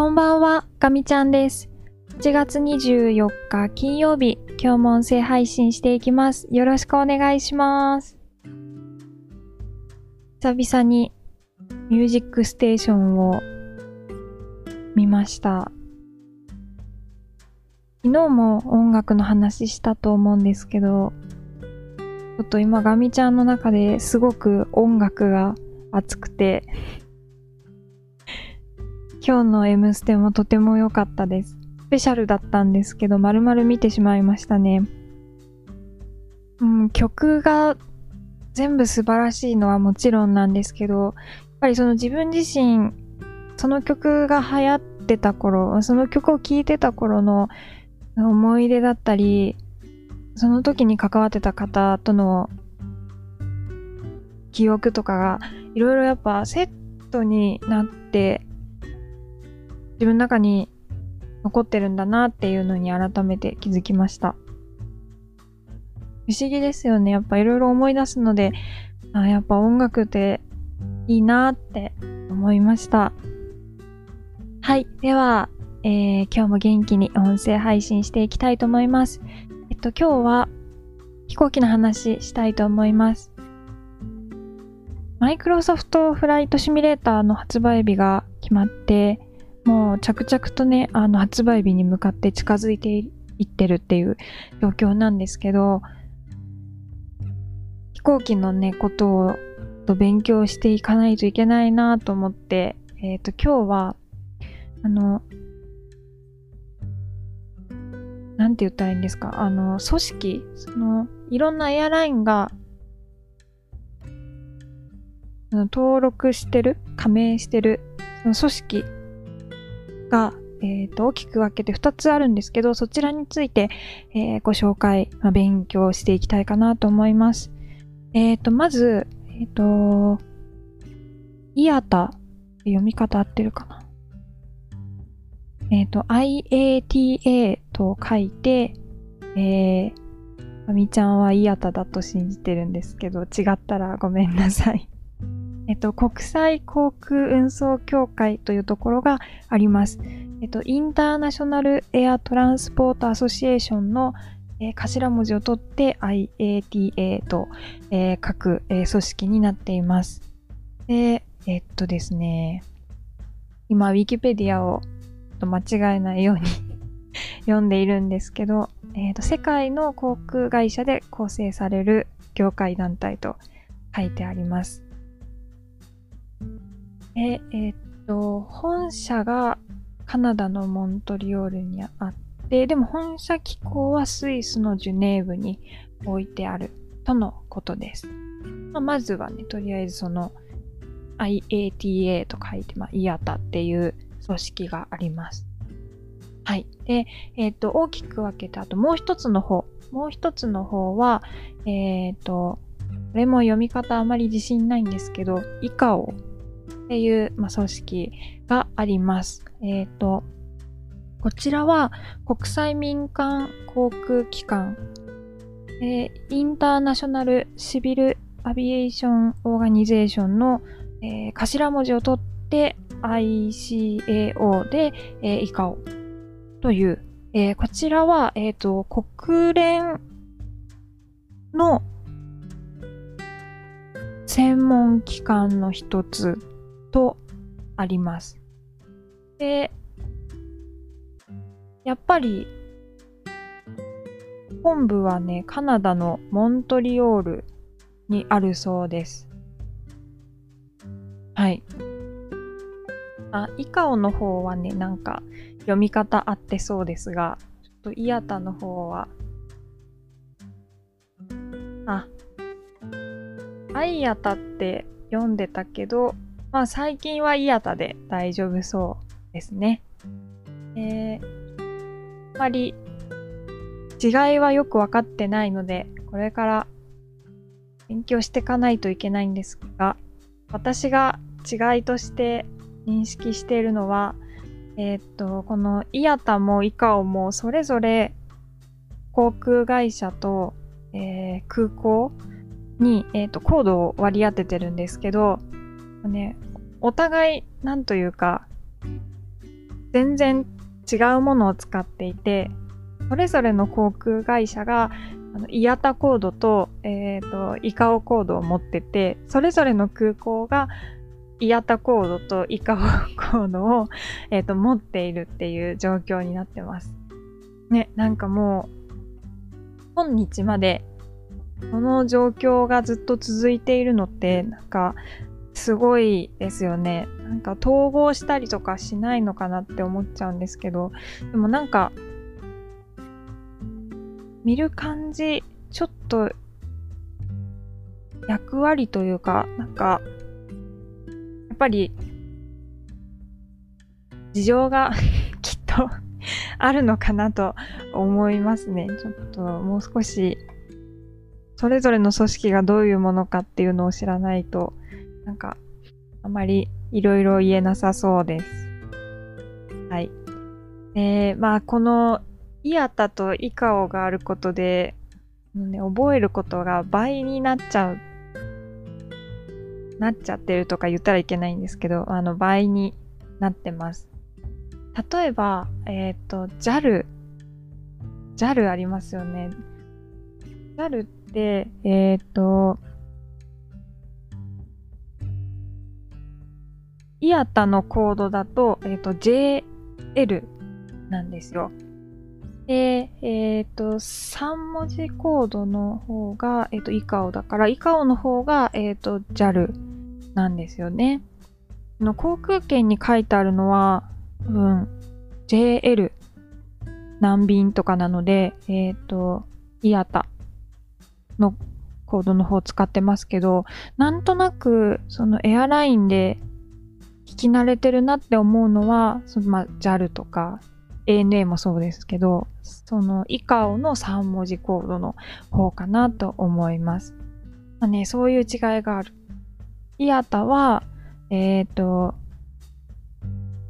こんばんは、ガミちゃんです。1月24日金曜日、今日も音声配信していきます。よろしくお願いします。久々にミュージックステーションを見ました。昨日も音楽の話したと思うんですけど、ちょっと今ガミちゃんの中ですごく音楽が熱くて、今日の M ステもとても良かったです。スペシャルだったんですけど、丸々見てしまいましたね。うん、曲が全部素晴らしいのはもちろんなんですけど、やっぱりその自分自身、その曲が流行ってた頃、その曲を聴いてた頃の思い出だったり、その時に関わってた方との記憶とかがいろいろやっぱセットになって自分の中に残ってるんだなっていうのに改めて気づきました。不思議ですよね。やっぱいろいろ思い出すので、あやっぱ音楽っていいなって思いました。はい。では、えー今日も元気に音声配信していきたいと思います。えっと、今日は飛行機の話したいと思います。マイクロソフトフライトシミュレーターの発売日が決まって、もう着々とね、あの発売日に向かって近づいていってるっていう状況なんですけど、飛行機のね、ことをと勉強していかないといけないなと思って、えっ、と、今日は、あの、なんて言ったらいいんですか、あの、組織、その、いろんなエアラインが、登録してる、加盟してる、その組織が、えっ、と、大きく分けて2つあるんですけど、そちらについて、えーご紹介、まあ、勉強していきたいかなと思います。えっ、と、まず、えっ、と、イアタ、読み方合ってるかなえっ、と、IATA と書いて、えー、みちゃんはイアタだと信じてるんですけど、違ったらごめんなさい。えっと、国際航空運送協会というところがあります。えっと、インターナショナルエアトランスポートアソシエーションの、えー頭文字を取って IATA と、えー書く、えー組織になっています。で、えっとですね、今、ウィキペディアをちょっと間違えないように 読んでいるんですけど、えっと、世界の航空会社で構成される業界団体と書いてあります。え、えっと、本社がカナダのモントリオールにあって、でも本社機構はスイスのジュネーブに置いてあるとのことです。まあ、まずはね、とりあえずその IATA と書いて、まあ、IATA っていう組織があります。はい。で、えっ、と、大きく分けて、あともう一つの方、もう一つの方は、えっ、と、これも読み方あまり自信ないんですけど、ICAO っていう、まあ、組織があります。えっ、と、こちらは国際民間航空機関、えーインターナショナルシビルアビエーションオーガニゼーションの、えー頭文字を取って ICAO で、えー、ICAO という、えーこちらは、えっ、と、国連の専門機関の一つ。とあります。で、やっぱり、本部はね、カナダのモントリオールにあるそうです。はい。あ、イカオの方はね、なんか読み方あってそうですが、ちょっとイアタの方は、あ、アイアタって読んでたけど、まあ最近はイアタで大丈夫そうですね。えー、あまり違いはよくわかってないので、これから勉強していかないといけないんですが、私が違いとして認識しているのは、えーっと、このイアタもイカオもそれぞれ航空会社と、えー空港に、えーっと、コードを割り当ててるんですけど、ね、お互い、なんというか、全然違うものを使っていて、それぞれの航空会社があのイヤタコードと、えっ、ー、と、イカオコードを持ってて、それぞれの空港がイヤタコードとイカオコードを、えっ、ー、と、持っているっていう状況になってます。ね、なんかもう、今日まで、この状況がずっと続いているのって、なんか、すごいですよね。なんか統合したりとかしないのかなって思っちゃうんですけど、でもなんか、見る感じ、ちょっと、役割というか、なんか、やっぱり、事情が きっと あるのかなと思いますね。ちょっともう少し、それぞれの組織がどういうものかっていうのを知らないと、なんか、あまりいろいろ言えなさそうです。はい。えー、まあ、このイアタとイカオがあることで、ね、覚えることが倍になっちゃう、なっちゃってるとか言ったらいけないんですけど、あの、倍になってます。例えば、えっ、ー、と、JAL、JAL ありますよね。JAL って、えっ、ー、と、イアタのコードだと、えっ、ー、と、JL なんですよ。で、えっ、ー、と、3文字コードの方が、えっ、ー、と、イカオだから、イカオの方が、えっ、ー、と、JAL なんですよね。の航空券に書いてあるのは、多分、JL 難便とかなので、えっ、と、イアタのコードの方を使ってますけど、なんとなく、そのエアラインでき慣れてるなって思うのは、そのまあ、JAL とか ANA もそうですけど、そのイカオの3文字コードの方かなと思います。まあね、そういう違いがある。イアタは、えっ、ー、と、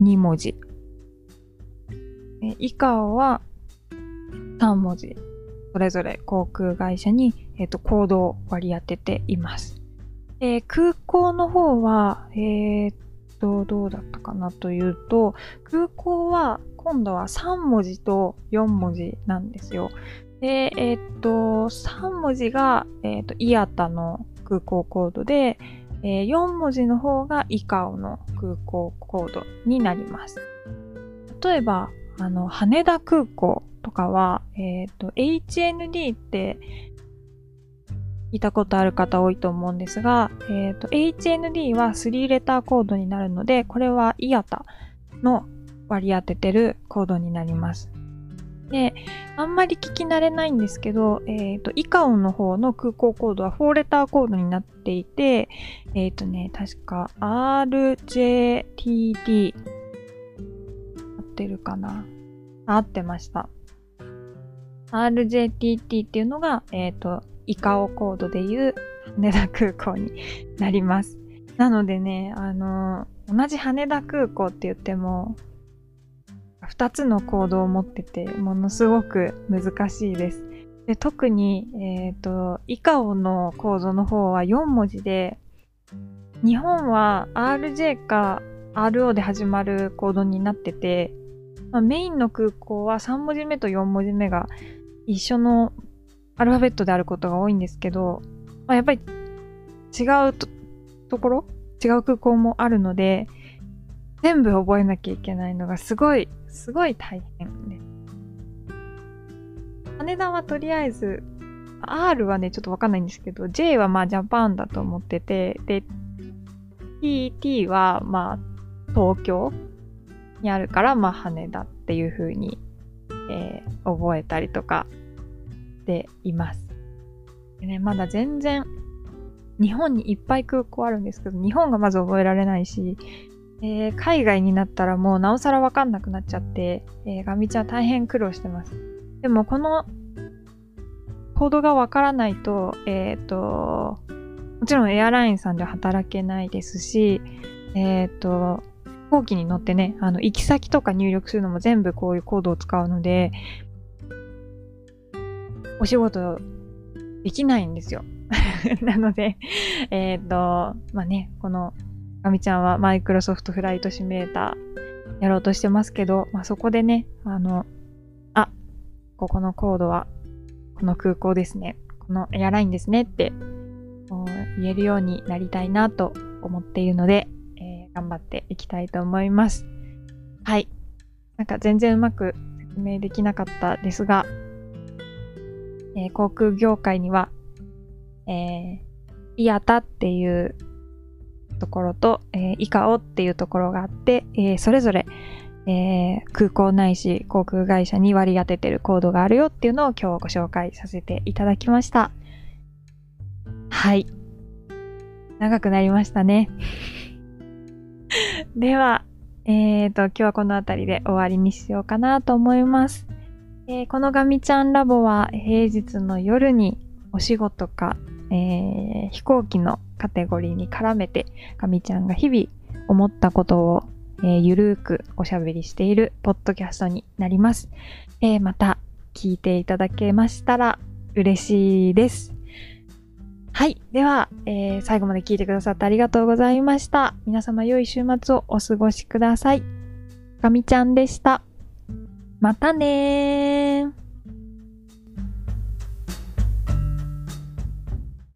2文字。イカオは3文字。それぞれ航空会社に、え、ー、と、コードを割り当てています。えー、空港の方は、えっ、と、どうだったかなというと、空港は今度は3文字と4文字なんですよ。で、えー、っと、3文字が、えー、っと、イアタの空港コードで、えー、4文字の方がイカオの空港コードになります。例えば、あの、羽田空港とかは、えっ、と、HND っていたことある方多いと思うんですが、えっ、と、HND は3レターコードになるので、これはイアタの割り当ててるコードになります。で、あんまり聞き慣れないんですけど、えっ、ー、と、イカオンの方の空港コードは4レターコードになっていて、えっ、ー、とね、確か RJTD 合ってるかな？合ってました。RJTT っていうのが、えっ、ー、と、イカオコードでいう羽田空港になります。なのでね、あの同じ羽田空港って言っても、2つのコードを持ってて、ものすごく難しいです。で特に、えっ、ー、と、イカオのコードの方は4文字で、日本は RJ か RO で始まるコードになってて、まあ、メインの空港は3文字目と4文字目が一緒のアルファベットであることが多いんですけど、まあ、やっぱり違うところ違う空港もあるので、全部覚えなきゃいけないのがすごいすごい大変です。羽田はとりあえず、R はね、ちょっとわかんないんですけど、J はまあジャパンだと思ってて、で、TT はまあ東京にあるから、まあ羽田っていう風に、えー、覚えたりとかています。でね、まだ全然日本にいっぱい空港あるんですけど、日本がまず覚えられないし、えー、海外になったらもうなおさらわかんなくなっちゃって、えー、ガミちゃん大変苦労してます。でもこのコードがわからないと、えっ、ー、と、もちろんエアラインさんでは働けないですし、えっ、ー、と、飛行機に乗ってね、あの、行き先とか入力するのも全部こういうコードを使うので、お仕事できないんですよ。なので、えっ、ー、と、まあね、このかみちゃんはマイクロソフトフライトシミュレーターやろうとしてますけど、まあ、そこでね、あの、あ、ここのコードは、この空港ですね。このエアラインですねって言えるようになりたいなと思っているので、えー、頑張っていきたいと思います。はい。なんか全然うまく説明できなかったですが、えー、航空業界には、えー、イヤタっていうところと、えー、イカオっていうところがあって、えー、それぞれ、えー、空港ないし航空会社に割り当ててるコードがあるよっていうのを今日ご紹介させていただきました。はい。長くなりましたね。では、えーと、今日はこの辺りで終わりにしようかなと思います。えー、このガミちゃんラボは平日の夜にお仕事か、えー、飛行機のカテゴリーに絡めてガミちゃんが日々思ったことを、えー、ゆるーくおしゃべりしているポッドキャストになります。えー、また聞いていただけましたら嬉しいです。はい。では、えー、最後まで聞いてくださってありがとうございました。皆様良い週末をお過ごしください。ガミちゃんでした。またね。